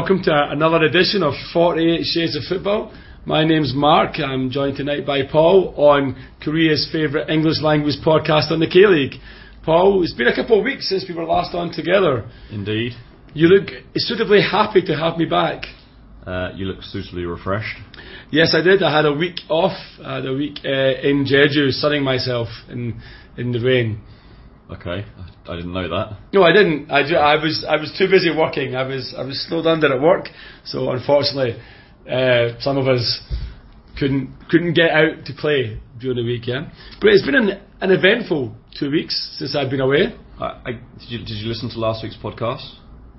Good evening and welcome to another edition of 48 Shades of Football. My name's Mark. I'm joined tonight by Paul on Korea's favourite English language podcast on the K League. Paul, it's been a couple of weeks since we were last on together. Indeed. You look suitably happy to have me back. Uh, you look suitably refreshed. Yes, I did. I had a week off. I had a week uh, in Jeju, sunning myself in in the rain. Okay, I didn't know that. No, I didn't. I, I was I was too busy working. I was I was snowed under at work, so unfortunately, uh, some of us couldn't couldn't get out to play during the week. Yeah, but it's been an, an eventful two weeks since I've been away. I, I, did, you, did you listen to last week's podcast?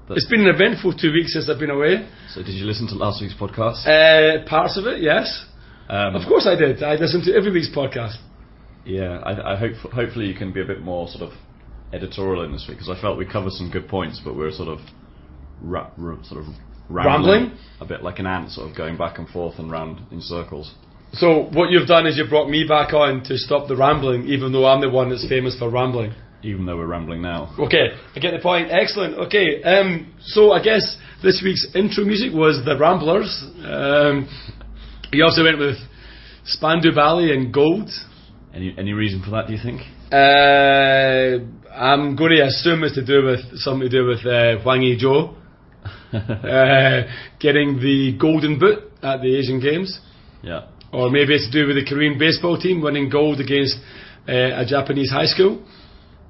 That- It's been an eventful two weeks since I've been away. so did you listen to last week's podcast? Uh, parts of it, yes, Um, of course I did. I listened to every week's podcast. Yeah, I, I hope hopefully you can be a bit more sort of editorial in this week because I felt we covered some good points, but we were sort of ra- ra- sort of rambling, Rambling? a bit like an ant, sort of going back and forth and round in circles. So what you've done is you brought me back on to stop the rambling, even though I'm the one that's famous for rambling. Even though we're rambling now. Okay, I get the point. Excellent. Okay, um, so I guess this week's intro music was the Ramblers. Um, he also went with Spandau Ballet and Gold. Any any reason for that? Do you think? Uh, I'm going to assume it's to do with something to do with uh, Wang Yi-jo uh, getting the golden boot at the Asian Games, yeah. or maybe it's to do with the Korean baseball team winning gold against uh, a Japanese high school.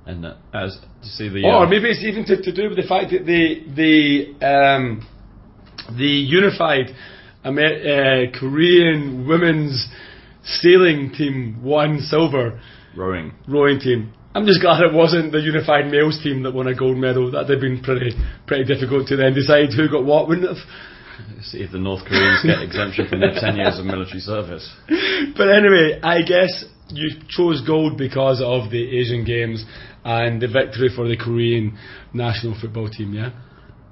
And uh, as to see the Or uh, maybe it's even to, to do with the fact that the the um, the unified Amer- uh, Korean women's sailing team won silver rowing. rowing team. I'm just glad it wasn't the unified males team that won a gold medal. That'd have been pretty pretty difficult to then decide who got what, wouldn't it? have? See if the North Koreans get exemption from their 10 years of military service. But anyway, I guess you chose gold because of the Asian Games and the victory for the Korean national football team. Yeah.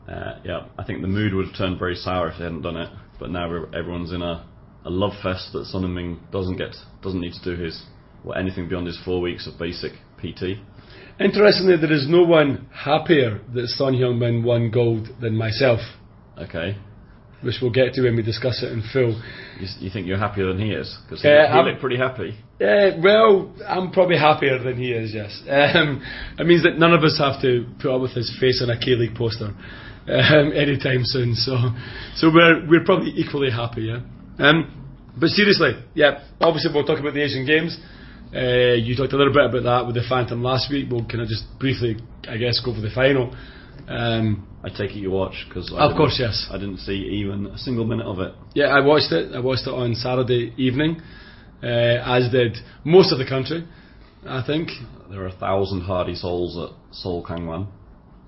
Uh, yeah, I think the mood would have turned very sour if they hadn't done it. But now everyone's in a, a love fest that Son Heung-min doesn't get, doesn't need to do his, or anything beyond his four weeks of basic PT. Interestingly, there is no one happier that Son Heung-min won gold than myself, Okay, which we'll get to when we discuss it in full. you, you think you're happier than he is? Because he, Uh, he looked pretty happy. Uh, well, I'm probably happier than he is. Yes, um, it means that none of us have to put up with his face on a K League poster um, anytime soon. So, so we're we're probably equally happy. Yeah. Um, but seriously, yeah. Obviously, we'll talk about the Asian Games. Uh, you talked a little bit about that with the Phantom last week. We'll kind of just briefly, I guess, go for the final. Um, I take it you watch because Of course, yes. I didn't see even a single minute of it. Yeah, I watched it. I watched it on Saturday evening, uh, as did most of the country, I think. There are a thousand hardy souls at Seoul Kangwon.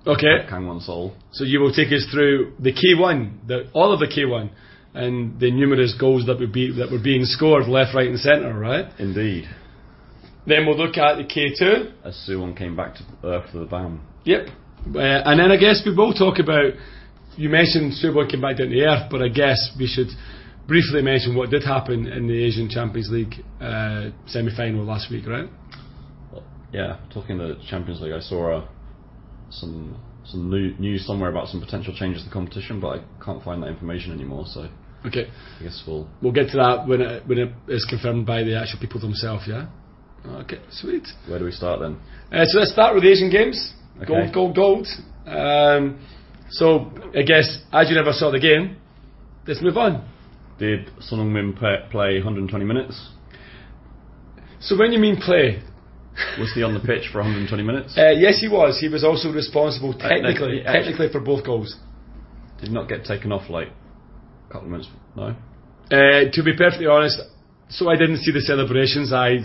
Okay, Kangwon Seoul. so you will take us through the K1, the, all of the K1, and the numerous goals that would be that were being scored left, right, and centre. Right. Indeed. Then we'll look at the K2. As Suwon came back to Earth for the BAM. Yep. Uh, and then I guess we will talk about. You mentioned Suwon came back down to earth, but I guess we should briefly mention what did happen in the Asian Champions League uh, semi-final last week, right? Yeah, talking the Champions League, I saw uh, some some new, news somewhere about some potential changes to the competition, but I can't find that information anymore. So Okay. I guess we'll. We'll get to that when it, when it is confirmed by the actual people themselves, yeah? Okay, sweet. Where do we start then? Uh, so let's start with the Asian Games. Okay. Gold, gold, gold. Um, so I guess, as you never saw the game, let's move on. Did Son Heung-min play, play 120 minutes? So when you mean play, Was he on the pitch for 120 minutes? uh, yes, he was. He was also responsible technically, no, technically for both goals. Did not get taken off like couple of minutes. No. Uh, to be perfectly honest, so I didn't see the celebrations. I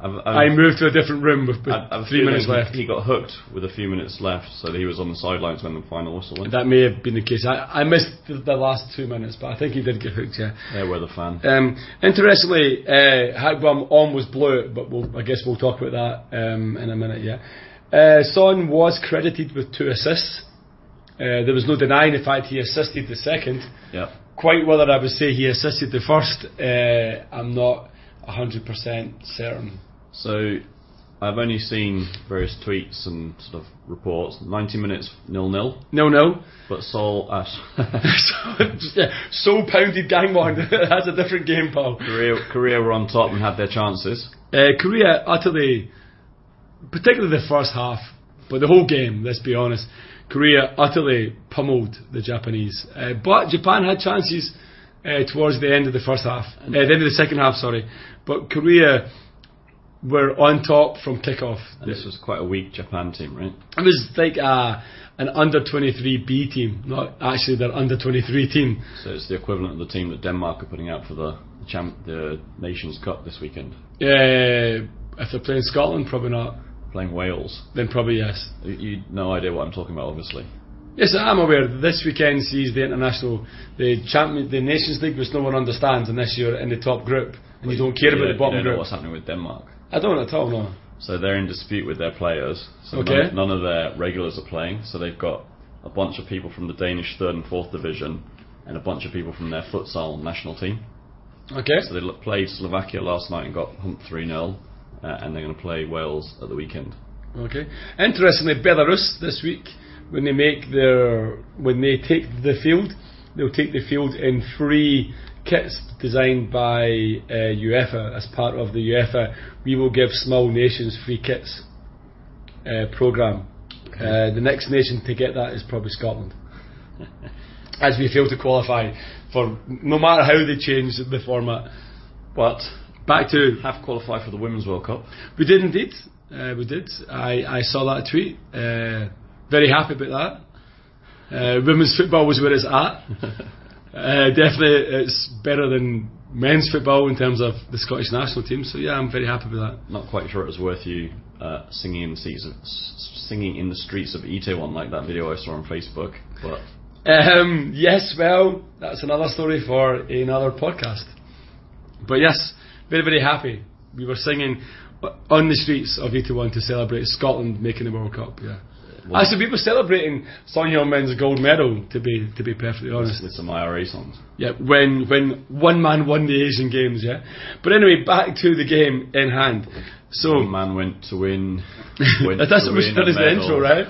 I've, I've, I moved to a different room with, with I've- three minutes he- left. He got hooked with a few minutes left, so he was on the sidelines when the final whistle went. That may have been the case. I, I missed the, the last two minutes, but I think he did get hooked. Yeah. There were the fan. Um, interestingly, uh, Hagbam on was blue, but we'll, I guess we'll talk about that um, in a minute. Yeah. Uh, Son was credited with two assists. Uh, there was no denying the fact he assisted the second. Yeah. Quite whether I would say he assisted the first, uh, I'm not 100% certain. So I've only seen various tweets and sort of reports. 90 minutes nil nil, No, no. but Seoul, uh, so pounded Gangwon. That's a different game, pal. Korea, Korea were on top and had their chances. Uh, Korea utterly, particularly the first half, but the whole game. Let's be honest, Korea utterly pummeled the Japanese. Uh, but Japan had chances uh, towards the end of the first half, uh, the end of the second half. Sorry, but Korea were on top from kickoff. And this was quite a weak Japan team, right? It was like a, an under 23 B team, not actually their under 23 team. So it's the equivalent of the team that Denmark are putting out for the champ, the Nations Cup this weekend, Uh, if they're playing Scotland, probably not. Playing Wales. Then probably yes. You, no idea what I'm talking about, obviously. Yes, I'm aware. This weekend sees the international, the champion, the Nations League, which no one understands unless you're in the top group and you don't care You about the bottom you don't know group. what's happening with Denmark. I don't at all know. So they're in dispute with their players. So Okay. none, none of their regulars are playing. So they've got a bunch of people from the Danish third and fourth division, and a bunch of people from their futsal national team. Okay. So they played Slovakia last night and got humped three 0 uh, and they're going to play Wales at the weekend. Okay. Interestingly, Belarus this week, when they make their, when they take the field, they'll take the field in free kits designed by uh, UEFA as part of the UEFA. We will give small nations free kits uh, program. Uh, the next nation to get that is probably Scotland, as we fail to qualify for no matter how they change the format. But Back to have qualified for the Women's World Cup. we did indeed. Uh, we did. I, I saw that tweet. Uh, very happy about that. Uh, women's football was where it's at. uh, definitely, it's better than men's football in terms of the Scottish national team. So yeah, I'm very happy with that. Not quite sure it was worth you uh, singing in the streets of s- singing in the streets of Itaewon like that video I saw on Facebook. But Um, yes, well, that's another story for another podcast. But yes, very very happy. We were singing on the streets of 81 to celebrate Scotland making the World Cup. Yeah. Well- Actually, we were celebrating Son Heung-min's gold medal. To be to be perfectly honest. with some IRA songs. Yeah, when when one man won the Asian Games, yeah. But anyway, back to the game in hand. So One man went to win. Went that's to what we said as the intro, right?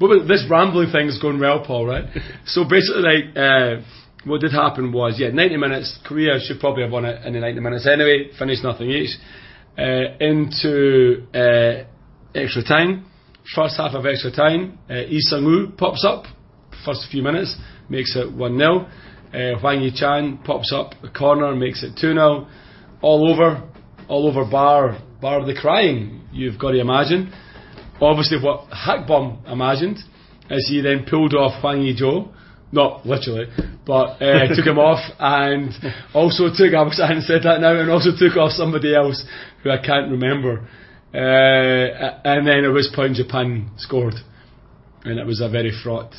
But this rambling thing is going well, Paul, right? so basically, like, uh, what did happen was, yeah, 90 minutes. Korea should probably have won it in the 90 minutes anyway. Finished nothing each. Uh, into uh, extra time. First half of extra time, uh, Lee Sang-woo pops up. First few minutes makes it 1 0. Uh, Hwang Yi-chan pops up a corner, makes it 2 0. All over, all over bar, bar the crying. You've got to imagine obviously what Hackbum imagined as he then pulled off Hwang Yi-jo, not literally, but uh, took him off and also took, I was I hadn't said that now, and also took off somebody else who I can't remember. Uh, and then at which point Japan scored. And it was a very fraught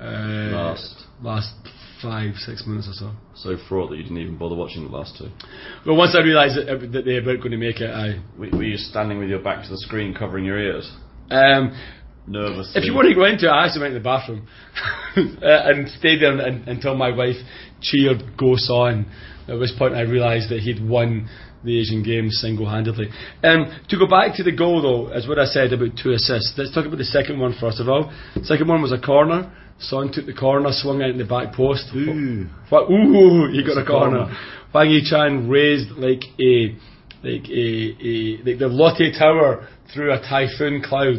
uh, Last. last five, six minutes or so. So fraught that you didn't even bother watching the last two. Well, once I realised that, that they weren't going to make it, I. Were, were you standing with your back to the screen, covering your ears, Um, nervously? If you want to go into it, I actually went to the bathroom uh, and stayed there un- until my wife cheered "Go Son." At which point I realised that he'd won the Asian Games single-handedly. Um, to go back to the goal, though, as what I said about two assists. Let's talk about the second one first of all. Second one was a corner. Son took the corner, swung out in the back post. Ooh. What, ooh, he got a a corner. corner. Wang Yi-chan raised like a like a, a like the Lotte Tower through a typhoon cloud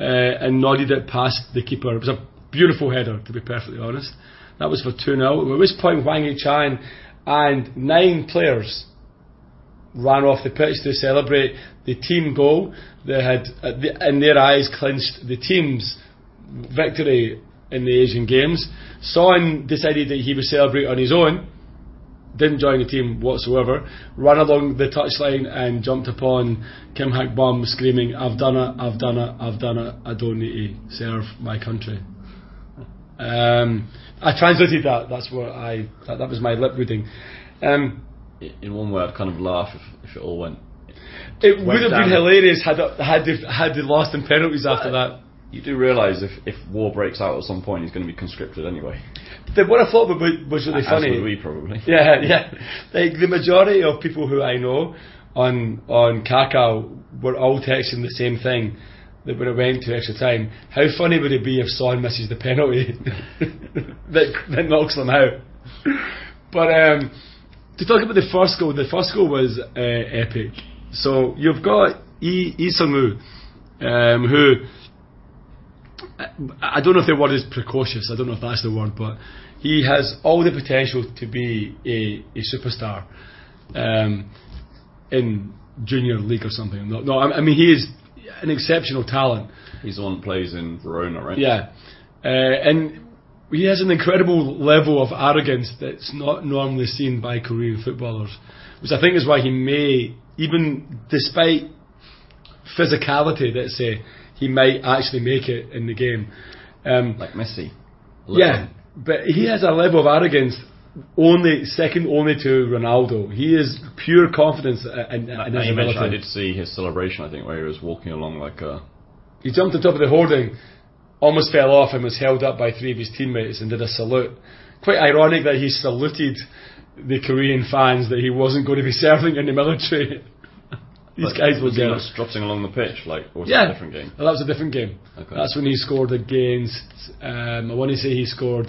uh, and nodded it past the keeper. It was a beautiful header, to be perfectly honest. That was for 2 0. At which point, Wang Yi-chan and nine players ran off the pitch to celebrate the team goal. They had, in their eyes, clinched the team's victory in the Asian Games. Son decided that he would celebrate on his own, didn't join the team whatsoever, ran along the touchline and jumped upon Kim Hak Bum screaming, I've done it, I've done it, I've done it, I don't need to serve my country. Um, I translated that, that's what I, that, that was my lip reading. Um, In one word, kind of laugh if, if it all went. it Went would have been hilarious had, had, they, had they lost in penalties after that. You do realise if, if war breaks out at some point, he's going to be conscripted anyway. The, what I thought was, was really As funny. would we probably. Yeah, yeah. Like the majority of people who I know on on Kakao were all texting the same thing. That when it went to extra time, how funny would it be if Son misses the penalty that, that knocks them out? But um, to talk about the first goal, the first goal was uh, epic. So you've got Lee Sung-woo, um, who I don't know if the word is precocious. I don't know if that's the word, but he has all the potential to be a, a superstar um, in junior league or something. No, no, I mean he is an exceptional talent. He's on plays in Verona, right? Yeah, uh, and he has an incredible level of arrogance that's not normally seen by Korean footballers, which I think is why he may, even despite physicality, let's say, he might actually make it in the game. Um, Like Messi. yeah, but he has a level of arrogance only second only to Ronaldo. He is pure confidence in, in, in you his mentioned, I did see his celebration. I think where he was walking along like a. He jumped on top of the hoarding, almost fell off, and was held up by three of his teammates and did a salute. Quite ironic that he saluted the Korean fans that he wasn't going to be serving in the military. These guys were was jealous. strutting along the pitch like, or was it Yeah, a different game? Well, that was a different game. Okay. That's when he scored against. Um, I want to say he scored.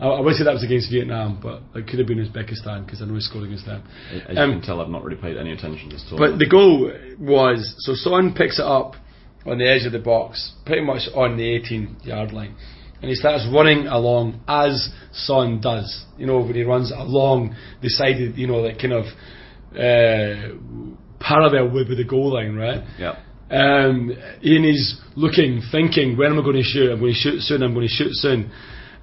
I, I to say that was against Vietnam, but it could have been Uzbekistan because I know he scored against them. As Um, you can tell, I've not really paid any attention to this But the goal was so Son picks it up on the edge of the box, pretty much on the 18 yard line, and he starts running along as Son does. You know when he runs along the side, of, you know that kind of uh, parallel with, with the goal line, right? yeah. Um, and he's looking, thinking, when am I going to shoot? I'm going to shoot soon. I'm going to shoot soon.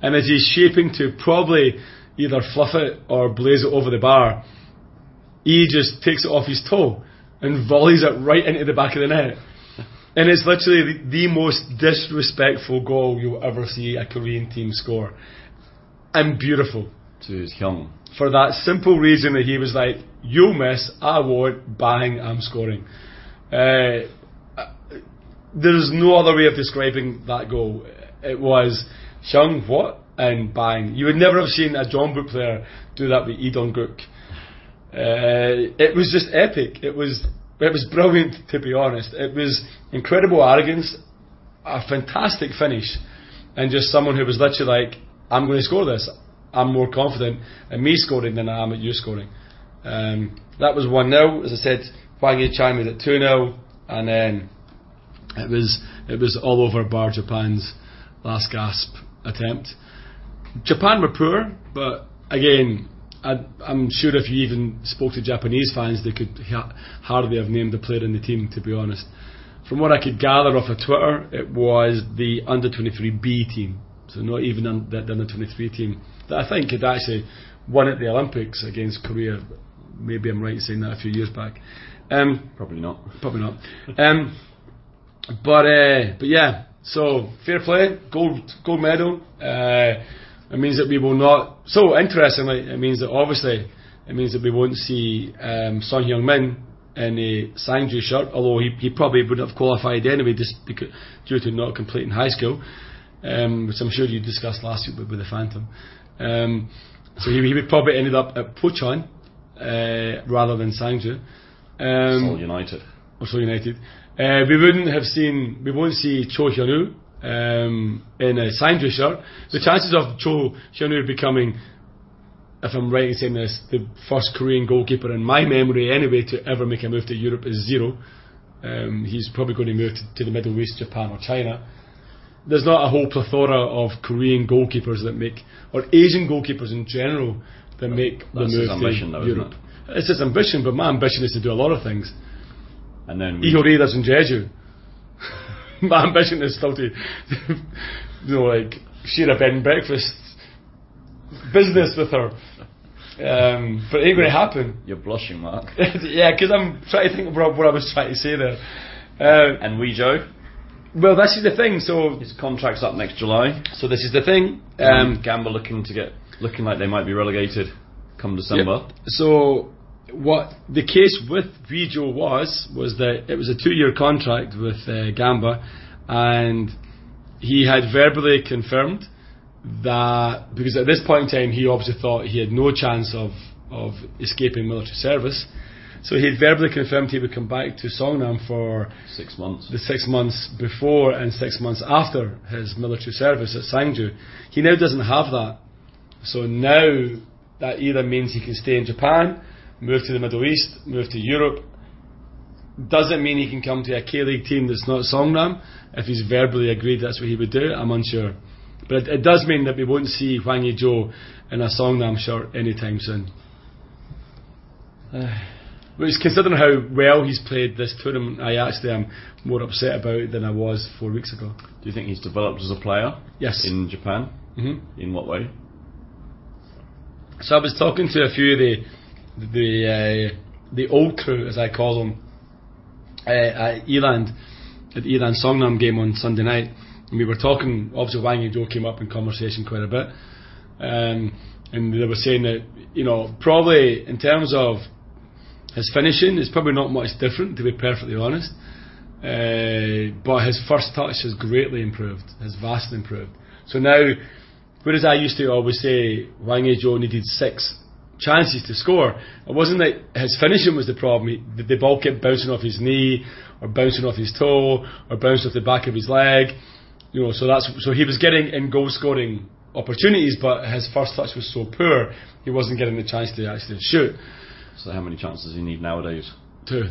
And as he's shaping to probably either fluff it or blaze it over the bar, he just takes it off his toe and volleys it right into the back of the net. And it's literally the, the most disrespectful goal you'll ever see a Korean team score. And beautiful. To his Hyung. For that simple reason that he was like, you'll miss, I won't, bang, I'm scoring. Uh, there's no other way of describing that goal. It was Hyung, what? And bang. You would never have seen a Jeonbuk player do that with Lee Dong-gook. Uh, it was just epic. It was it was brilliant to be honest. It was incredible arrogance, a fantastic finish, and just someone who was literally like, "I'm going to score this. I'm more confident in me scoring than I am at you scoring." Um, that was one 0 As I said, Hwang Yi-chan made it two 0 and then it was it was all over Bar Japan's last gasp attempt. Japan were poor, but again, I, I'm sure if you even spoke to Japanese fans, they could ha- hardly have named a player in the team. To be honest, from what I could gather off of Twitter, it was the under 23B team, so not even un- the, the under 23 team that I think had actually won at the Olympics against Korea. Maybe I'm right in saying that a few years back. Um, Probably not. Probably not. Um, but uh, but yeah, so fair play, gold gold medal. Uh, it means that we will not. So interestingly, it means that obviously it means that we won't see um, Son Heung Min in a Sangju shirt, although he, he probably wouldn't have qualified anyway, just because, due to not completing high school, um, which I'm sure you discussed last week with, with the Phantom. Um, so he, he would probably ended up at Puchon uh, rather than Sangju. Um, Seoul United. or Seoul United. Uh, we wouldn't have seen, we won't see Cho Hyun-woo um, in a Sangju shirt. The chances of Cho Hyun-woo becoming, if I'm right in saying this, the first Korean goalkeeper in my memory anyway to ever make a move to Europe is zero. Um, he's probably going to move to, to the Middle East, Japan or China. There's not a whole plethora of Korean goalkeepers that make, or Asian goalkeepers in general, that make the That's his move ambition to though, Europe. It's his ambition, but my ambition is to do a lot of things. And then Lee Hyori lives in Jeju. My ambition is still to, you know, like share a bed and breakfast business with her. Um, but it ain't going to happen. you're blushing, Mark. yeah, because I'm trying to think of what what I was trying to say there. Uh, and we Joe, well, this is the thing. So, his contract's up next July. so this is the thing. Um, Gamba looking to get looking like they might be relegated come December. Yep. So what the case with Vijo was was that it was a two-year contract with uh, Gamba, and he had verbally confirmed that because at this point in time he obviously thought he had no chance of of escaping military service, So he had verbally confirmed he would come back to Songnam for Six months. the six months before and six months after his military service at Sangju. He now doesn't have that. So now that either means he can stay in Japan, move to the Middle East, move to Europe. Doesn't mean he can come to a K League team that's not Songnam. If he's verbally agreed that's what he would do, I'm unsure. But it, it does mean that we won't see Hwang Yi-jo in a Songnam shirt anytime soon. Which, considering how well he's played this tournament, I actually am more upset about it than I was four weeks ago. Do you think he's developed as a player Yes. in Japan? hmm In what way? So I was talking to a few of the the uh, the old crew, as I call them, uh, at Eland, at the Eland Songnam game on Sunday night, and we were talking. Obviously, Wang Joe came up in conversation quite a bit, um, and they were saying that you know probably in terms of his finishing, is probably not much different to be perfectly honest. Uh, but his first touch has greatly improved, has vastly improved. So now, whereas I used to always say Wang Joe needed six chances to score, it wasn't that his finishing was the problem. He, the, the ball kept bouncing off his knee, or bouncing off his toe, or bouncing off the back of his leg. You know, so that's so he was getting in goal scoring opportunities, but his first touch was so poor, he wasn't getting the chance to actually shoot. So how many chances does he need nowadays? Two.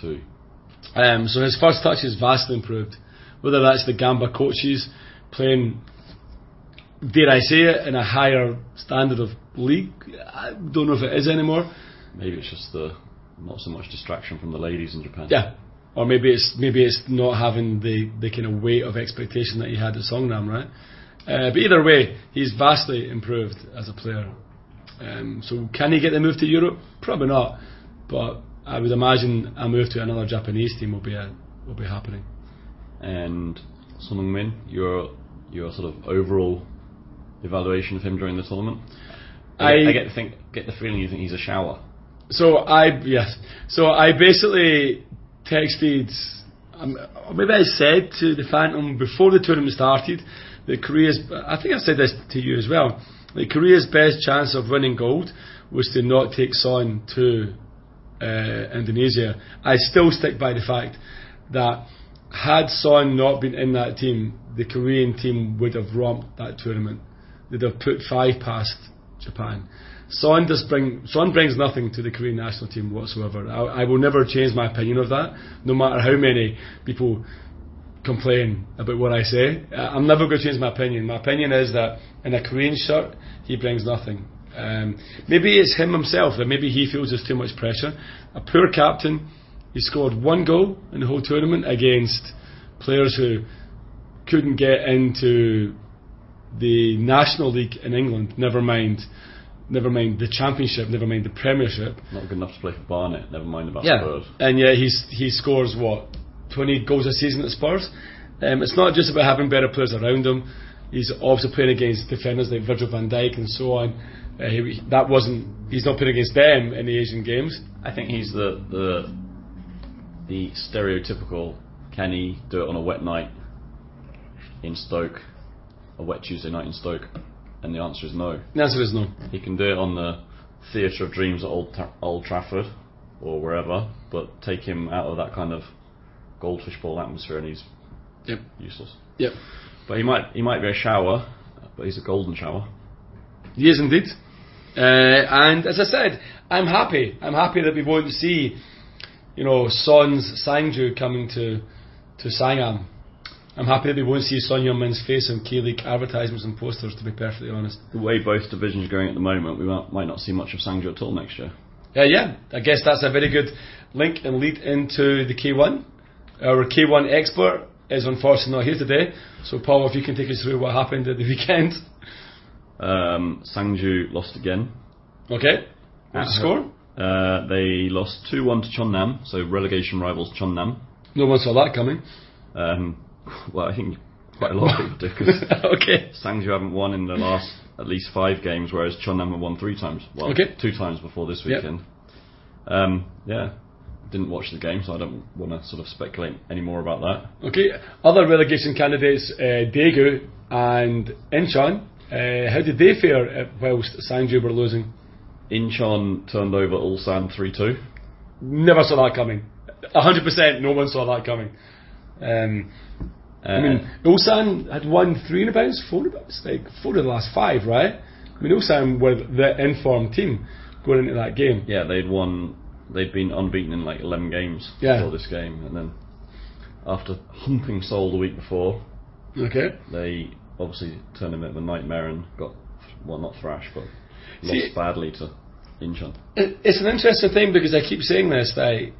Two. Um, so his first touch is vastly improved. Whether that's the Gamba coaches playing, dare I say it, in a higher standard of league, I don't know if it is anymore. Maybe it's just the not so much distraction from the ladies in Japan. Yeah. Or maybe it's maybe it's not having the, the kind of weight of expectation that he had at Songnam, right? Uh, but either way, he's vastly improved as a player. Um, so can he get the move to Europe? Probably not. But I would imagine a move to another Japanese team will be a, will be happening. And Son Heung-min, your your sort of overall evaluation of him during the tournament. I, get, I- get the think get the feeling you think he's a shower. So I yes. So I basically texted. Um, or maybe I said to the Phantom before the tournament started that Korea's. I think I said this to you as well. That Korea's best chance of winning gold was to not take Son to uh, Indonesia. I still stick by the fact that had Son not been in that team, the Korean team would have romped that tournament. They'd have put five past Japan. Son does bring Son brings nothing to the Korean national team whatsoever. I, I will never change my opinion of that, no matter how many people complain about what I say. Uh, I'm never going to change my opinion. My opinion is that in a Korean shirt, he brings nothing. Um, maybe it's him himself that maybe he feels there's too much pressure. A poor captain. He scored one goal in the whole tournament against players who couldn't get into the National League in England. Never mind, never mind the Championship. Never mind the Premiership. Not good enough to play for Barnet. Never mind about Yeah, Spurs. and yeah, he's he scores what twenty goals a season at Spurs. Um, it's not just about having better players around him. He's obviously playing against defenders like Virgil van Dijk and so on. Uh, he, that wasn't. He's not playing against them in the Asian Games. I think he's the the the stereotypical. Can he do it on a wet night in Stoke, a wet Tuesday night in Stoke? And the answer is no. The answer is no. He can do it on the Theatre of Dreams at Old, Tra- Old Trafford or wherever, but take him out of that kind of goldfish bowl atmosphere and he's Yep. useless. Yep. But he might he might be a shower, but he's a golden shower. He is indeed. Uh, and as I said, I'm happy. I'm happy that we won't see, you know, Son's Sangju coming to to Sangam. I'm happy that we won't see Son Heung-min's face on K League advertisements and posters. To be perfectly honest. The way both divisions are going at the moment, we might, might not see much of Sangju at all next year. Yeah, yeah. I guess that's a very good link and lead into the K1. Our K1 expert is unfortunately not here today. So, Paul, if you can take us through what happened at the weekend. Um, Sangju lost again. Okay. What's the score? Uh, they lost 2 1 to Chonnam, so relegation rivals Chonnam. No one saw that coming. Um, well, I think quite a lot of people do because okay. Sangju haven't won in the last at least five games, whereas Chonnam have won three times. Well, Okay. two times before this Yep. weekend. Um, yeah, didn't watch the game, so I don't want to sort of speculate any more about that. Okay. Other relegation candidates, uh, Daegu and Incheon. Uh, how did they fare uh, whilst Sangju were losing? Incheon turned over Ulsan 3 2. never saw that coming. hundred percent, no one saw that coming. Um, Uh, I mean, Ulsan had won three in a bounce, four in a bounce, like four of the last five, right? I mean, Ulsan were the informed team going into that game. yeah, they'd won. They'd been unbeaten in like 11 games Yeah. before this game, and then after humping Seoul the week before, Okay. they obviously turned him into a nightmare and got well, not thrashed, but See- lost badly to Incheon. It's an interesting thing because I keep saying this that I,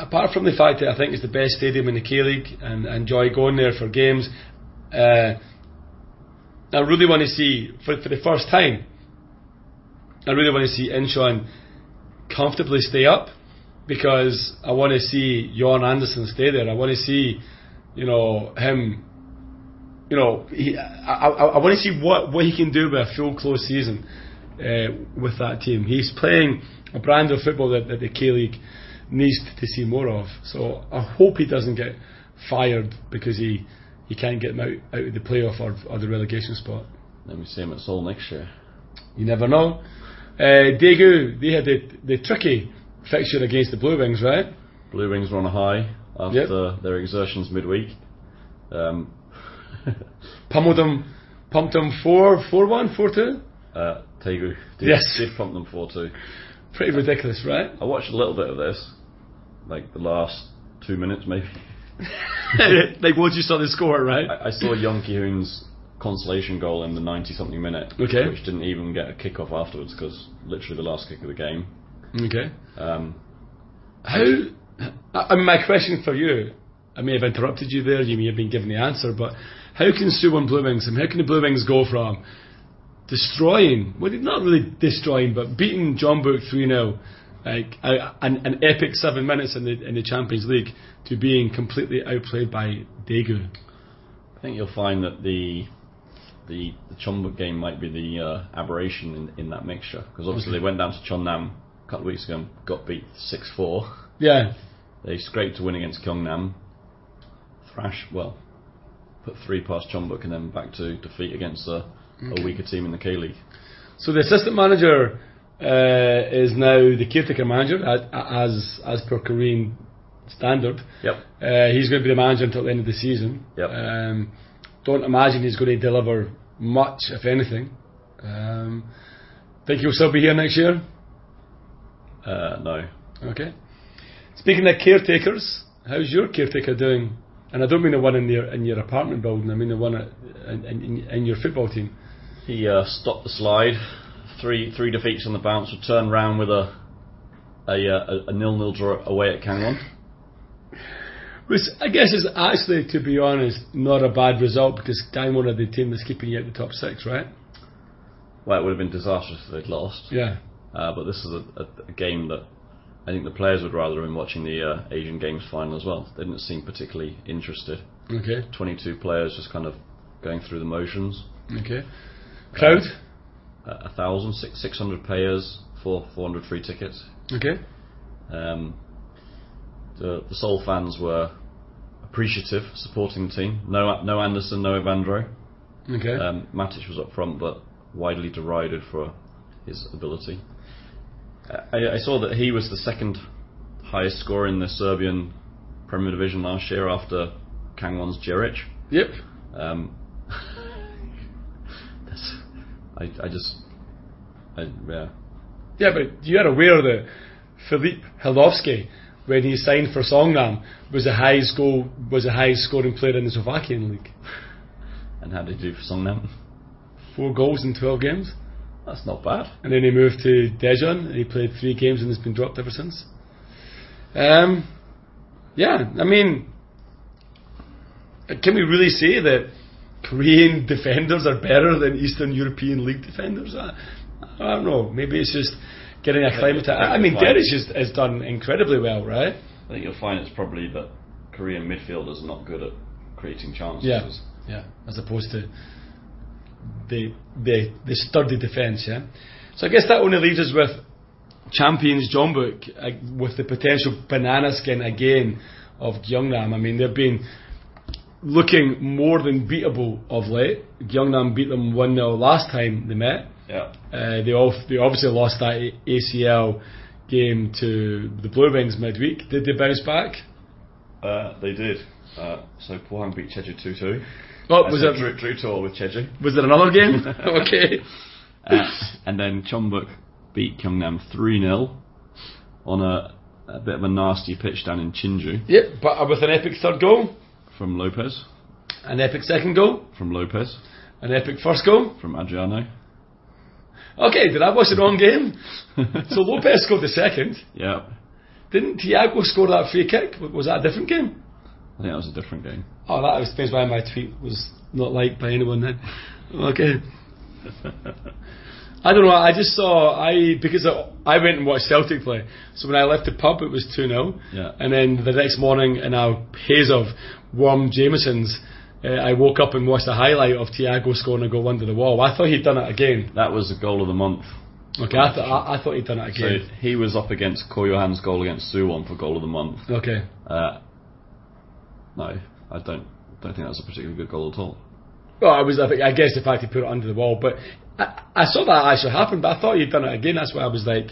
apart from the fact that I think it's the best stadium in the K League and I enjoy going there for games, uh, I really want to see for, for the first time. I really want to see Incheon comfortably stay up because I want to see Jørn Andersen stay there. I want to see, you know, him. You know, he, I, I, I want to see what, what he can do with a full close season uh, with that team. He's playing a brand of football that, that the K League needs to see more of. So I hope he doesn't get fired because he, he can't get him out, out of the playoff or, or the relegation spot. Let me see him at Seoul next year. You never know. Uh, Daegu, they had the, the tricky fixture against the Blue Wings, right? Blue Wings were on a high after their exertions midweek. Um, Pummeled them, pumped them 4 4 1, 4 2. uh, Daegu did, Yes. did pump them 4 2. Pretty ridiculous, right? I watched a little bit of this, like the last two minutes maybe. like once you saw the score, right? I, I saw Yeom Ki-hun's consolation goal in the 90 something minute, Okay. which didn't even get a kick off afterwards because literally the last kick of the game. Okay. Um, How? I mean, my question for you. I may have interrupted you there. You may have been given the answer, but how can Suwon Blue Wings? and how can the Blue Wings go from destroying, well, not really destroying, but beating Jeonbuk three 0 like a, an, an epic seven minutes in the in the Champions League, to being completely outplayed by Daegu? I think you'll find that the the, the Chonbuk game might be the uh, aberration in, in that mixture because obviously Okay. they went down to Chonnam a couple of weeks ago and got beat six four. Yeah, They scraped to win against Gyeongnam. Thrash well, put three past Chonbuk and then back to defeat against a, a weaker team in the K League. So the assistant manager uh, is now the caretaker manager, as as per Korean standard. Yep. Uh, he's going to be the manager until the end of the season. Yep. Um, don't imagine he's going to deliver much, if anything. Um, think he'll still be here next year. Uh, no, Okay. Speaking of caretakers, how's your caretaker doing? And I don't mean the one in your in your apartment building. I mean the one in, in, in your football team. he uh, stopped the slide. Three three defeats on the bounce. Returned round with a a, uh, a, a nil nil draw away at Kangwon. Which I guess is actually, to be honest, not a bad result because Gangwon are the team that's keeping you out the top six, right? Well, it would have been disastrous if they'd lost. Yeah. Uh, but this is a, a, a game that I think the players would rather have been watching the uh, Asian Games final as well. They didn't seem particularly interested. Okay. 22 players just kind of going through the motions. Okay. Crowd. Uh, a thousand, six, 600 payers for 400 free tickets. Okay. Um, the, the Seoul fans were appreciative, supporting the team. No, no Anderson, no Evandro. Okay. Um, Matic was up front, but widely derided for his ability. I, I saw that he was the second highest scorer in the Serbian Premier Division last year after Kangwon's Jeric. yep. Um, that's, I, I just, I, yeah, Yeah, but you are aware that Philippe Hilovsky, when he signed for Songnam, was the highest goal was the highest scoring player in the Slovakian league. and how did he do for Songnam? Four goals in twelve games. That's not bad. And then he moved to Daejeon and he played three games and has been dropped ever since. Um, yeah, I mean, can we really say that Korean defenders are better than Eastern European League defenders? I, I don't know. Maybe it's just getting acclimated. I, I mean, Like- Jeric has, has done incredibly well, right? I think you'll find it's probably that Korean midfielders are not good at creating chances. Yeah, yeah. As opposed to the the the sturdy defence. Yeah. So I guess that only leaves us with champions Jeonbuk uh, with the potential banana skin again of Gyeongnam. I mean, they've been looking more than beatable of late. Gyeongnam beat them one 0 last time they met. Yeah. Uh, they, all, they obviously lost that ACL game to the Blue Wings midweek. Did they bounce back? Uh, they did. Uh, so Pohang beat Cheju 2 2. Oh, was it Drew, drew to all with Cheju. was it another game? okay. Uh, and then Chonbuk beat Gyeongnam 3 0 on a, a bit of a nasty pitch down in Chinju Yep, but with an epic third goal, from Lopez. an epic second goal, From Lopez. an epic first goal. From Adriano. Okay, did I watch the wrong game? so Lopez scored the second. Yeah. Didn't Thiago score that free kick? Was that a different game? I think that was a different game. Oh, that explains why my tweet was not liked by anyone then. Okay. I don't know. I just saw I because I, I went and watched Celtic play. So when I left the pub, it was two 0 Yeah. And then the next morning, in a haze of warm Jamesons, uh, I woke up and watched a highlight of Thiago scoring a goal under the wall. I thought he'd done it again. That was the goal of the month. Okay, I, th- I, I thought he'd done it So again. he was up against Ko Yo-han's goal against Suwon for goal of the month. okay. Uh, no, I don't don't think that was a particularly good goal at all. Well, I was. I, think, I guess the fact he put it under the wall, but I, I saw that actually happen. But I thought he'd done it again. That's why I was like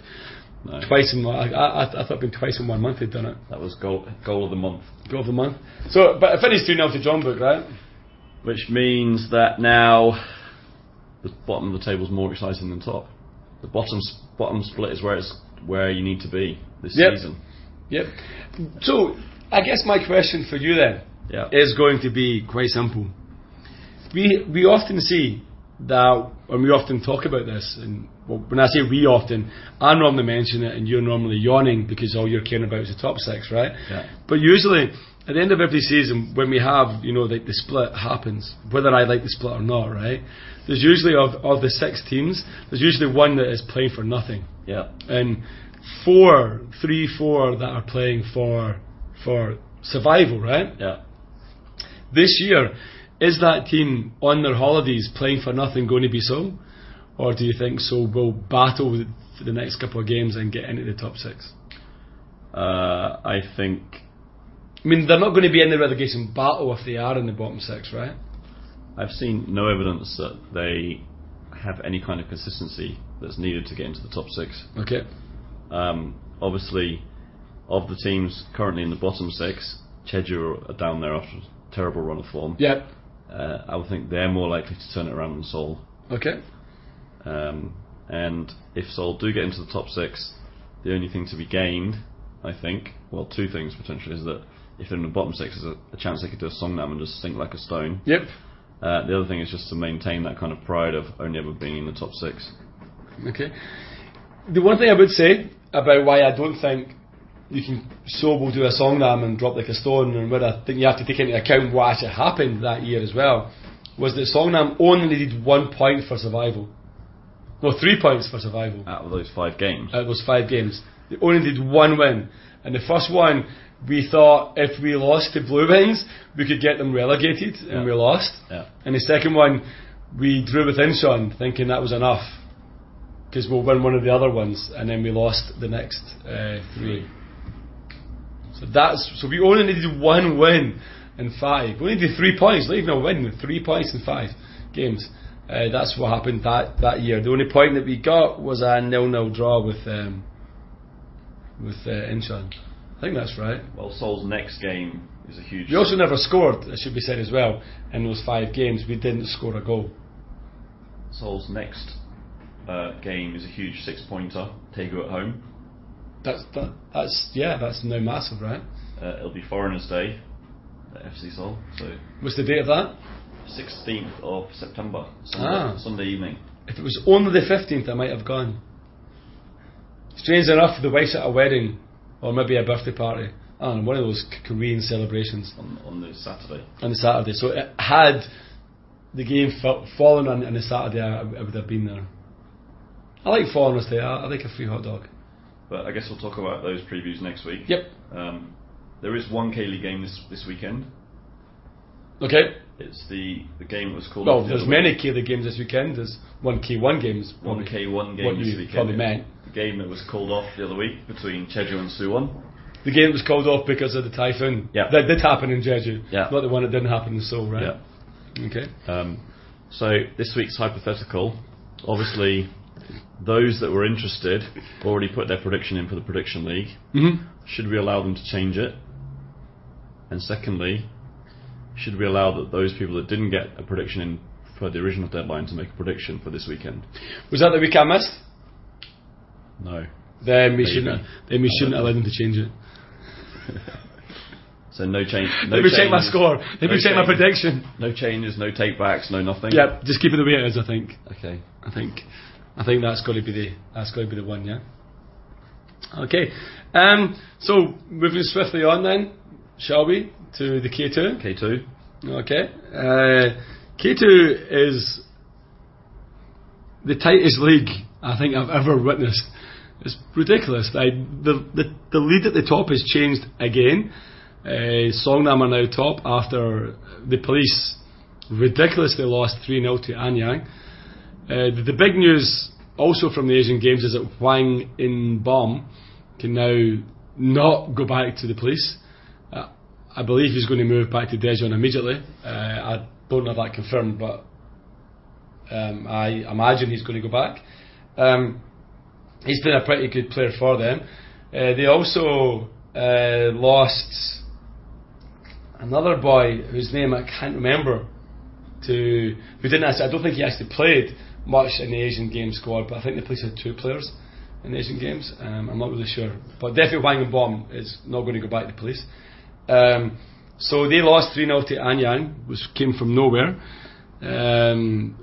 No, twice in. one- I, I, I thought it'd been twice in one month he'd done it. that was goal goal of the month. Goal of the month. So, but I finished two 0 to Jeonbuk, right? Which means that now the bottom of the table is more exciting than top. The bottom bottom split is where it's where you need to be this Yep. season. Yep. So, I guess my question for you then Yeah. is going to be quite simple. We we often see that, and we often talk about this, and well, when I say we often, I normally mention it, and you're normally yawning because all you're caring about is the top six, right? Yeah. But usually, at the end of every season, when we have, you know, like the split happens, whether I like the split or not, right? There's usually of of the six teams, there's usually one that is playing for nothing Yeah. and four, three, four that are playing for for survival, right? Yeah. This year, is that team on their holidays playing for nothing going to be so, or do you think so will battle for the next couple of games and get into the top six? Uh, I think I mean, they're not going to be in the relegation battle if they are in the bottom six, right? I've seen no evidence that they have any kind of consistency that's needed to get into the top six. Okay. Um, obviously, of the teams currently in the bottom six, Cheju are down there after a terrible run of form. Yep. Uh, I would think they're more likely to turn it around than Seoul. Okay. Um, and if Seoul do get into the top six, the only thing to be gained, I think, well, two things potentially, is that if they're in the bottom six, there's a, a chance they could do a Songnam and just sink like a stone. Yep. Uh, the other thing is just to maintain that kind of pride of only ever being in the top six. Okay. The one thing I would say about why I don't think you can so will do a Songnam and drop like a stone, and where I think you have to take into account what actually happened that year as well, was that Songnam only needed one point for survival. No, three points for survival Out of those five games, out of those five games. They only needed one win. And the first one, we thought if we lost to Blue Wings, we could get them relegated, and Yeah. we lost. yeah, And the second one, we drew with Incheon, thinking that was enough, because we'll win one of the other ones, and then we lost the next uh, three. So that's so we only needed one win in five. We only needed three points, not even a win, three points in five games. Uh, that's what happened that, that year. The only point that we got was a nil-nil draw with um, with uh, Incheon. I think that's right. well, Seoul's next game is a huge. We also never scored, it should be said as well. In those five games, we didn't score a goal. Seoul's next uh, game is a huge six-pointer. Daegu at home. That's that, that's yeah, that's now massive, right? Uh, it'll be Foreigners' Day at FC Seoul, so What's the date of that? 16th of September, Sunday, Ah. Sunday evening. If it was only the fifteenth, I might have gone. Strange enough, the wife's at a wedding or maybe a birthday party. And one of those Korean celebrations On, on the Saturday. on the Saturday. So it, had the game fa- fallen on, on the Saturday, I, I would have been there. I like Foreigners Day. I, I like a free hot dog. But I guess we'll talk about those previews next week. Yep. Um, there is one K League game this this weekend. Okay. It's the the game that was called. Well, off the there's many. K League games this weekend. There's one K1 games. one. K one game this weekend. probably meant. The game that was called off the other week between Jeju and Suwon. The game that was called off because of the typhoon. Yeah. That did happen in Jeju. Yeah. Not the one that didn't happen in Seoul, right? Yeah. Okay. Um, so this week's hypothetical, obviously, those that were interested already put their prediction in for the prediction league. Mm-hmm. Should we allow them to change it? And secondly, should we allow that those people that didn't get a prediction in for the original deadline to make a prediction for this weekend? Was that the week I missed? No. Then we shouldn't. Then we shouldn't allow them to change it. So no change. No Let me check my score. Let me no check my prediction. No changes, no take backs, no nothing. Yep, just keep it the way it is. I think. Okay. I think. I think that's got to be the that's got to be the one. Yeah. Okay. Um. So moving swiftly on then, shall we to the K two? K two. Okay. Uh, K2 is the tightest league I think I've ever witnessed. It's ridiculous. Like the, the the lead at the top has changed again. Uh, Songnam are now top after the police ridiculously lost 3 0 to Anyang. Uh, the, the big news also from the Asian Games is that Hwang In-beom can now not go back to the police. I believe he's going to move back to Daejeon immediately. Uh, I don't have that confirmed, but um, I imagine he's going to go back. Um, he's been a pretty good player for them. Uh, they also uh, lost another boy whose name I can't remember to who didn't actually, I don't think he actually played much in the Asian Games squad, but I think the place had two players in the Asian Games. Um, I'm not really sure, but definitely Hwang In-beom is not going to go back to the police. Um, so they lost 3 0 to Anyang, which came from nowhere. Um,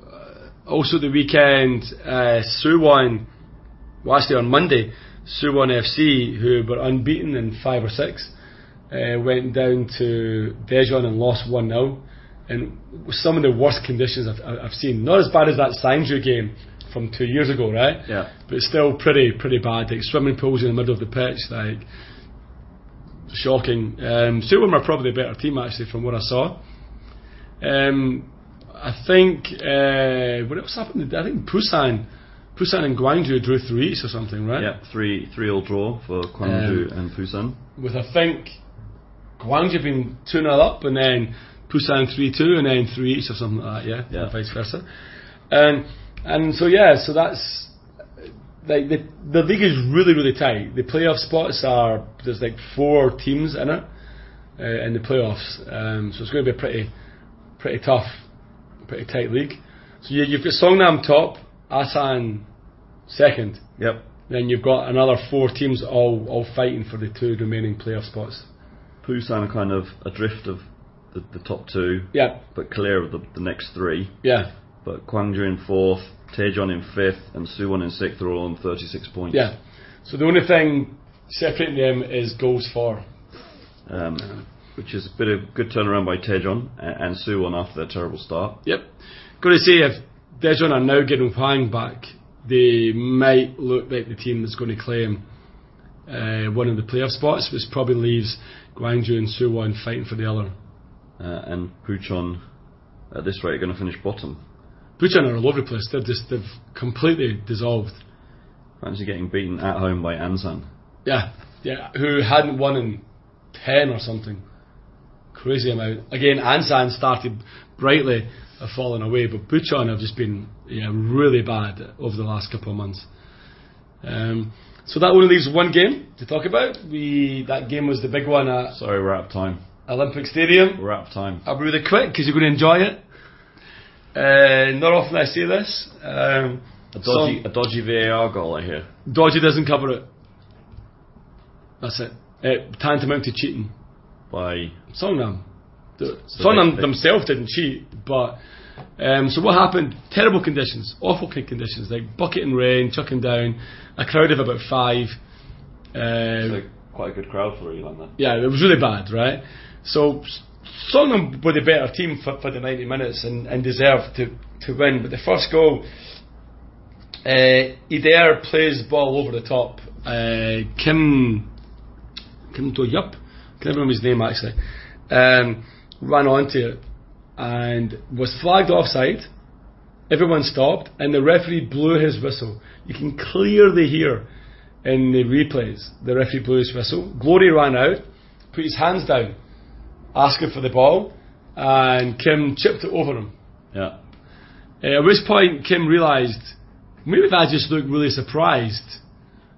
also, the weekend, uh, Suwon, well, actually on Monday, Suwon FC, who were unbeaten in five or six, uh, went down to Daejeon and lost 1 0. And some of the worst conditions I've, I've seen. Not as bad as that Sangju game from two years ago, right? Yeah. But still pretty pretty bad. Like swimming pools in the middle of the pitch, like shocking. Um, Suwon are probably the better team actually from what I saw. Um, I think uh, what else happened? I think Busan, Busan and Gwangju drew three each or something, right? Yeah. Three three all draw for Gwangju and Busan. With I think Gwangju being two 0 up and then Busan three two and then three each or something like that. Yeah, Yeah. and vice versa. And and so yeah, so that's like the the league is really really tight. The playoff spots are there's like four teams in it uh, in the playoffs, um, so it's going to be a pretty pretty tough, pretty tight league. So you, you've got Songnam top, Asan second, Yep. then you've got another four teams all all fighting for the two remaining playoff spots. Busan are kind of adrift of the, the top two, Yeah, but clear of the, the next three. yeah, But Kwangju in fourth, Daejeon in fifth, and Suwon in sixth are all on 36 points. yeah. So the only thing separating them is goals for. Um, which is a bit of good turnaround by Daejeon a- and Suwon after their terrible start. Yep. Got to say, if Daejeon are now getting Hwang back, they might look like the team that's going to claim uh, one of the playoff spots, which probably leaves Gwangju and Suwon fighting for the other. Uh, and Puchon, at this rate, are going to finish bottom. Bucheon are all over the place. They're just they've completely dissolved. Fancy getting beaten at home by Ansan. Yeah, yeah. Who hadn't won in ten or something. Crazy amount. Again, Ansan started brightly, have fallen away, but Bucheon have just been yeah really bad over the last couple of months. Um, so that only leaves one game to talk about. We that game was the big one at Sorry, we're out of time. Olympic Stadium. We're out of time. I'll be really quick because you're going to enjoy it. Uh, not often I see this. Um, A dodgy, a dodgy VAR goal, I hear. Dodgy doesn't cover it. That's it. Uh, tantamount to cheating. By Songnam. The, So Songnam they- themselves didn't cheat, but um, so what happened? Terrible conditions, awful conditions, like bucket and rain, chucking down, a crowd of about five. it's Uh, like quite a good crowd for Eland then. yeah, it was really bad, right? So Songnam were the better team for, for the 90 minutes and, and deserved to, to win. But the first goal, uh, plays ball over the top. Uh, Kim Kim Do Yup, can't remember his name actually, um, ran onto it and was flagged offside. Everyone stopped and the referee blew his whistle. You can clearly hear in the replays the referee blew his whistle. Glory ran out, put his hands down, asking for the ball, and Kim chipped it over him. Yeah. Uh, at which point Kim realised maybe if I just look really surprised,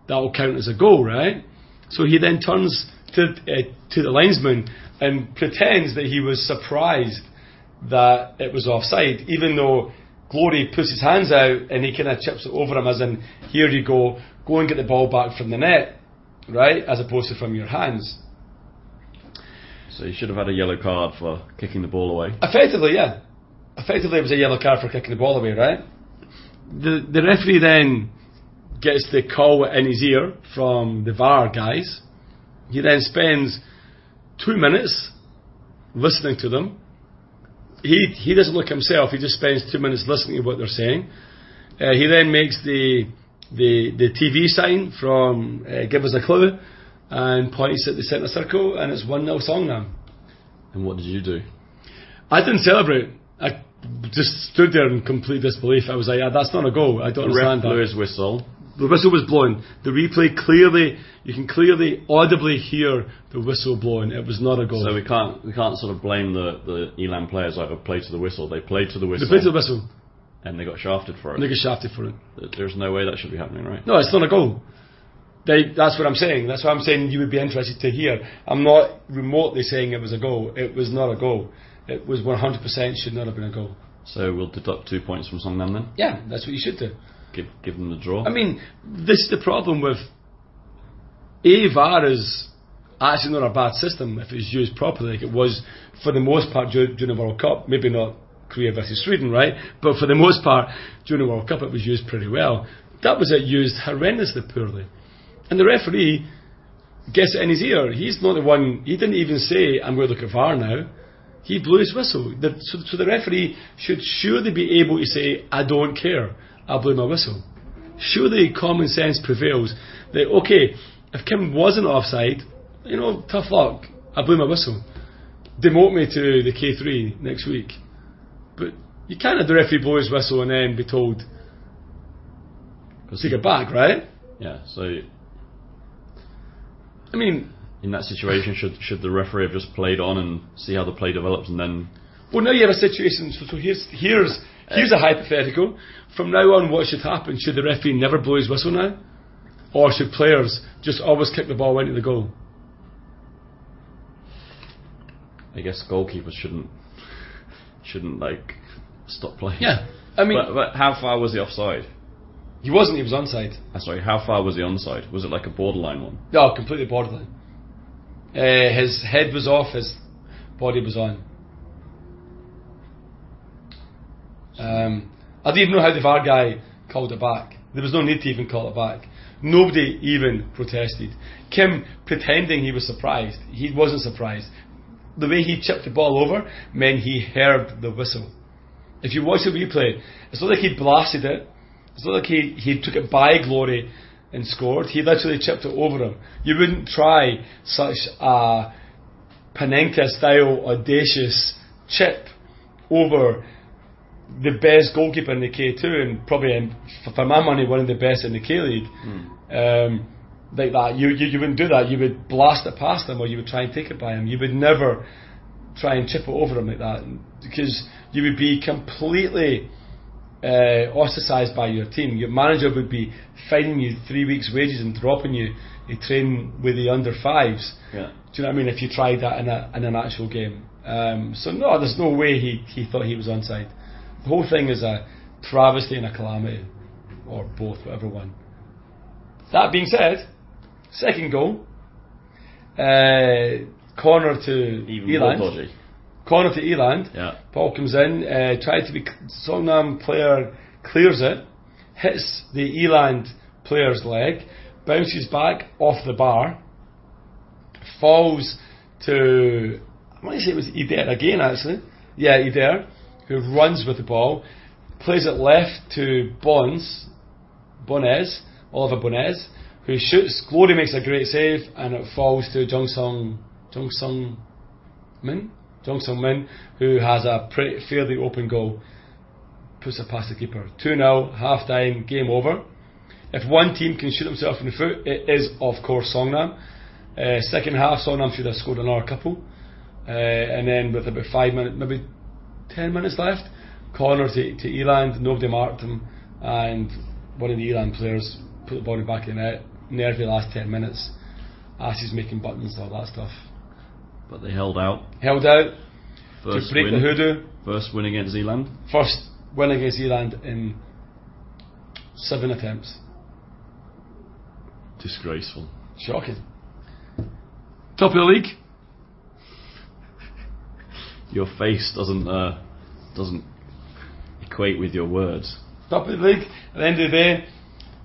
that will count as a goal, right? So he then turns to uh, to the linesman and pretends that he was surprised that it was offside, even though Glory puts his hands out and he kind of chips it over him, as in, here you go, go and get the ball back from the net, right, as opposed to from your hands. So he should have had a yellow card for kicking the ball away. Effectively, yeah. Effectively, it was a yellow card for kicking the ball away, right? The the referee then gets the call in his ear from the VAR guys. He then spends two minutes listening to them. He he doesn't look himself. He just spends two minutes listening to what they're saying. Uh, he then makes the the the TV sign from uh, give us a clue and points at the centre circle, and it's one 0 Songnam. And what did you do? I didn't celebrate. I just stood there in complete disbelief. I was like, yeah, that's not a goal. I don't The understand that. blew his whistle. The whistle was blown. The replay clearly, you can clearly, audibly hear the whistle blowing. It was not a goal. So we can't we can't sort of blame the the Eland players over play to the whistle. They played to the whistle. they played the whistle. and they got shafted for And they it. get shafted for it. There's no way that should be happening, right? No, it's not a goal. They, that's what I'm saying. That's what I'm saying you would be interested to hear. I'm not remotely saying it was a goal. It was not a goal. It was 100% should not have been a goal. So we'll deduct two points from Songnam then. Yeah, that's what you should do. Give give them the draw. I mean, this is the problem with A VAR is actually not a bad system if it's used properly, like it was for the most part during the World Cup. Maybe not Korea versus Sweden, right? But for the most part during the World Cup, it was used pretty well. That was it used horrendously poorly, and the referee gets it in his ear. He's not the one. He didn't even say, "I'm going to look at VAR now." He blew his whistle. The, so, so the referee should surely be able to say, "I don't care. I'll blow my whistle." surely common sense prevails that okay, if Kim wasn't offside, you know, tough luck. I blew my whistle. Demote me to the K3 next week. But you can't have the referee blow his whistle and then be told take it back, right? yeah. So I mean, in that situation, should should the referee have just played on and see how the play develops and then well now you have a situation. So, so here's here's here's a hypothetical. From now on, what should happen? Should the referee never blow his whistle now, or should players just always kick the ball into the goal? I guess goalkeepers shouldn't shouldn't like stop playing. Yeah, I mean, But, but how far was the offside? He wasn't. He was onside. Uh, sorry, how far was the onside? Was it like a borderline one? No, completely borderline. Uh, his head was off, his body was on. Um, I don't even know how the VAR guy called it back. There was no need to even call it back. Nobody even protested. Kim pretending he was surprised. He wasn't surprised. The way he chipped the ball over meant he heard the whistle. If you watch the replay, it's not like he blasted it. It's not like he, he took it by Glory and scored. He literally chipped it over him. You wouldn't try such a Panenka style audacious chip over the best goalkeeper in the K2 and probably, for my money, one of the best in the K League. Um, like that, you, you you wouldn't do that. You would blast it past him, or you would try and take it by him. You would never try and chip it over him like that because you would be completely uh, ostracised by your team. Your manager would be fining you three weeks' wages and dropping you to train with the under fives. Yeah. Do you know what I mean? If you tried that in, a, in an actual game. Um, so no, there's no way he, he thought he was onside. The whole thing is a travesty and a calamity, or both, whatever one. That being said, second goal, uh, corner to Eland. Corner to Eland. Yeah. Paul comes in, uh, tried to be Songnam player clears it, hits the Eland player's leg, bounces back off the bar, falls to I want to say it was Eder again actually. Yeah, Eder, who runs with the ball, plays it left to Bonds, Bonez, Oliver Bonez, who shoots. Glory makes a great save, and it falls to Jung Sung Jung Sung Min, Jung Sung Min, who has a pretty, fairly open goal. Puts it past the keeper. 2 0, half time, game over. If one team can shoot themselves in the foot, it is, of course, Songnam. Uh, second half, Songnam should have scored another couple. Uh, and then with about five minutes, maybe ten minutes left, corner to, to Eland, nobody marked him, and one of the Eland players put the ball back in the net, nervy last 10 minutes. Asses making buttons, all that stuff. But they held out. Held out First to break win. the hoodoo. First win against Eland. First win against Eland in seven attempts. Disgraceful. Shocking. Top of the league. Your face doesn't uh, doesn't equate with your words. Top of the league. At the end of the day,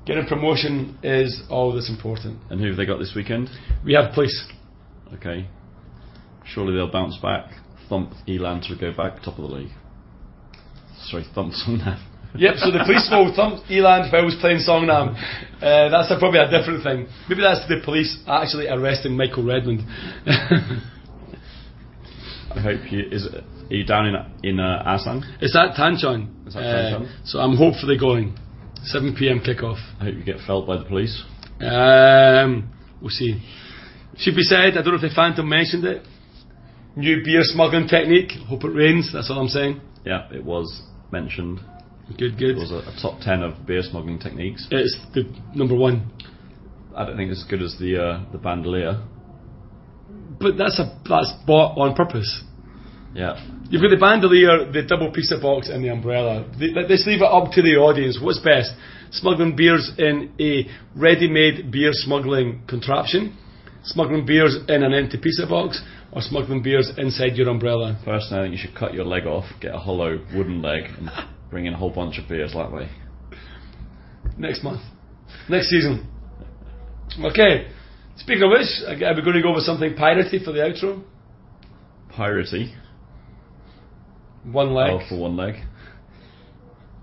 getting promotion is all that's important. And who have they got this weekend? We have police. Okay. Surely they'll bounce back. Thump Eland to go back top of the league. Sorry, thump Songnam. Yep, so the police will thump Eland if I was playing Songnam. Uh, that's a, probably a different thing. Maybe that's the police actually arresting Michael Redmond. I hope you is it, are you down in in uh? It's at Tanchon. Is that Uh, so I'm hopefully going. 7pm kickoff. I hope you get felt by the police. Um, we'll see. Should be said, I don't know if the Phantom mentioned it. New beer smuggling technique. Hope it rains, that's all I'm saying. Yeah, it was mentioned. Good, good. It was a, a top ten of beer smuggling techniques. It's the number one. I don't think it's as good as the uh, the bandolier. But that's a that's bought on purpose. Yeah, You've got the bandolier, the double pizza box, and the umbrella. They, let's leave it up to the audience. What's best? Smuggling beers in a ready-made beer smuggling contraption, smuggling beers in an empty pizza box, or smuggling beers inside your umbrella. personally, I think you should cut your leg off, get a hollow wooden leg, and bring in a whole bunch of beers that way. Next month, next season. Okay. Speaking of which, are we going to go with something piratey for the outro? Piratey, One leg. oh, for one leg.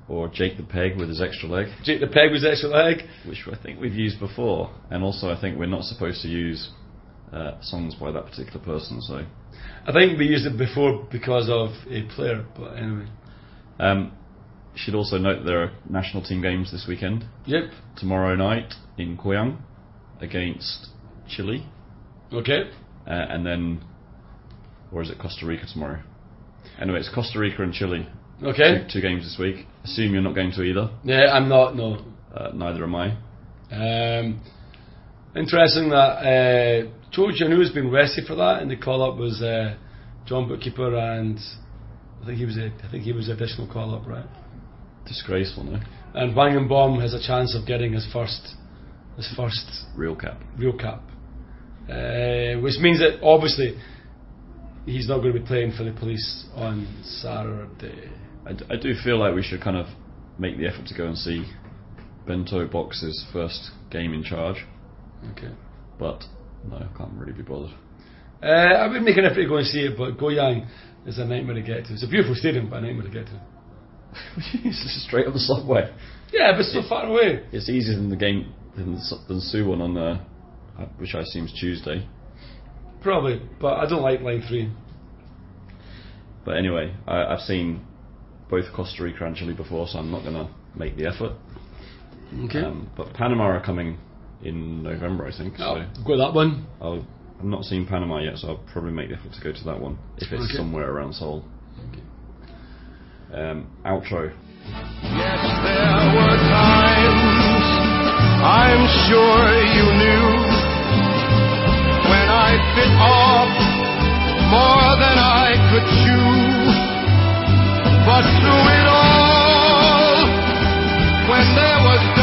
Or Jake the Peg with his extra leg, Jake the Peg was extra leg. which I think we've used before. And also, I think we're not supposed to use uh, songs by that particular person. So, I think we used it before because of a player, but anyway. um, should also note that there are national team games this weekend. Yep. Tomorrow night in Koyang against Chile, Okay. uh, and then, or is it Costa Rica tomorrow? Anyway, it's Costa Rica and Chile. Okay. Two, two games this week. Assume you're not going to either. Yeah, I'm not. No. Uh, neither am I. Um, interesting that uh, Joe Janu has been rested for that, and the call up was uh, Jeonbuk keeper, and I think he was a, I think he was additional call up, right? Disgraceful, no? And Hwang In-beom has a chance of getting his first his first Real cap. real cap, uh, which means that obviously he's not going to be playing for the police on Saturday. I, d- I do feel like we should kind of make the effort to go and see Bento Box's first game in charge, Okay. but no, I can't really be bothered. Uh, I would make an effort to go and see it, but Goyang is a nightmare to get to. It's a beautiful stadium, but a nightmare to get to. it's straight on the subway. Yeah, but it's so far away. It's easier than the game than the, than Suwon on uh, uh, which I assume is Tuesday. Probably, but I don't like line three. But anyway, I, I've seen both Costa Rica and Chile before, so I'm not going to make the effort. Okay. Um, but Panama are coming in November, I think. Oh, so got that one. I'll, I've not seen Panama yet, so I'll probably make the effort to go to that one if it's okay. somewhere around Seoul. Okay. Um, outro. Yes, there were times I'm sure you knew when I bit off more than I could chew. But through it all, when there was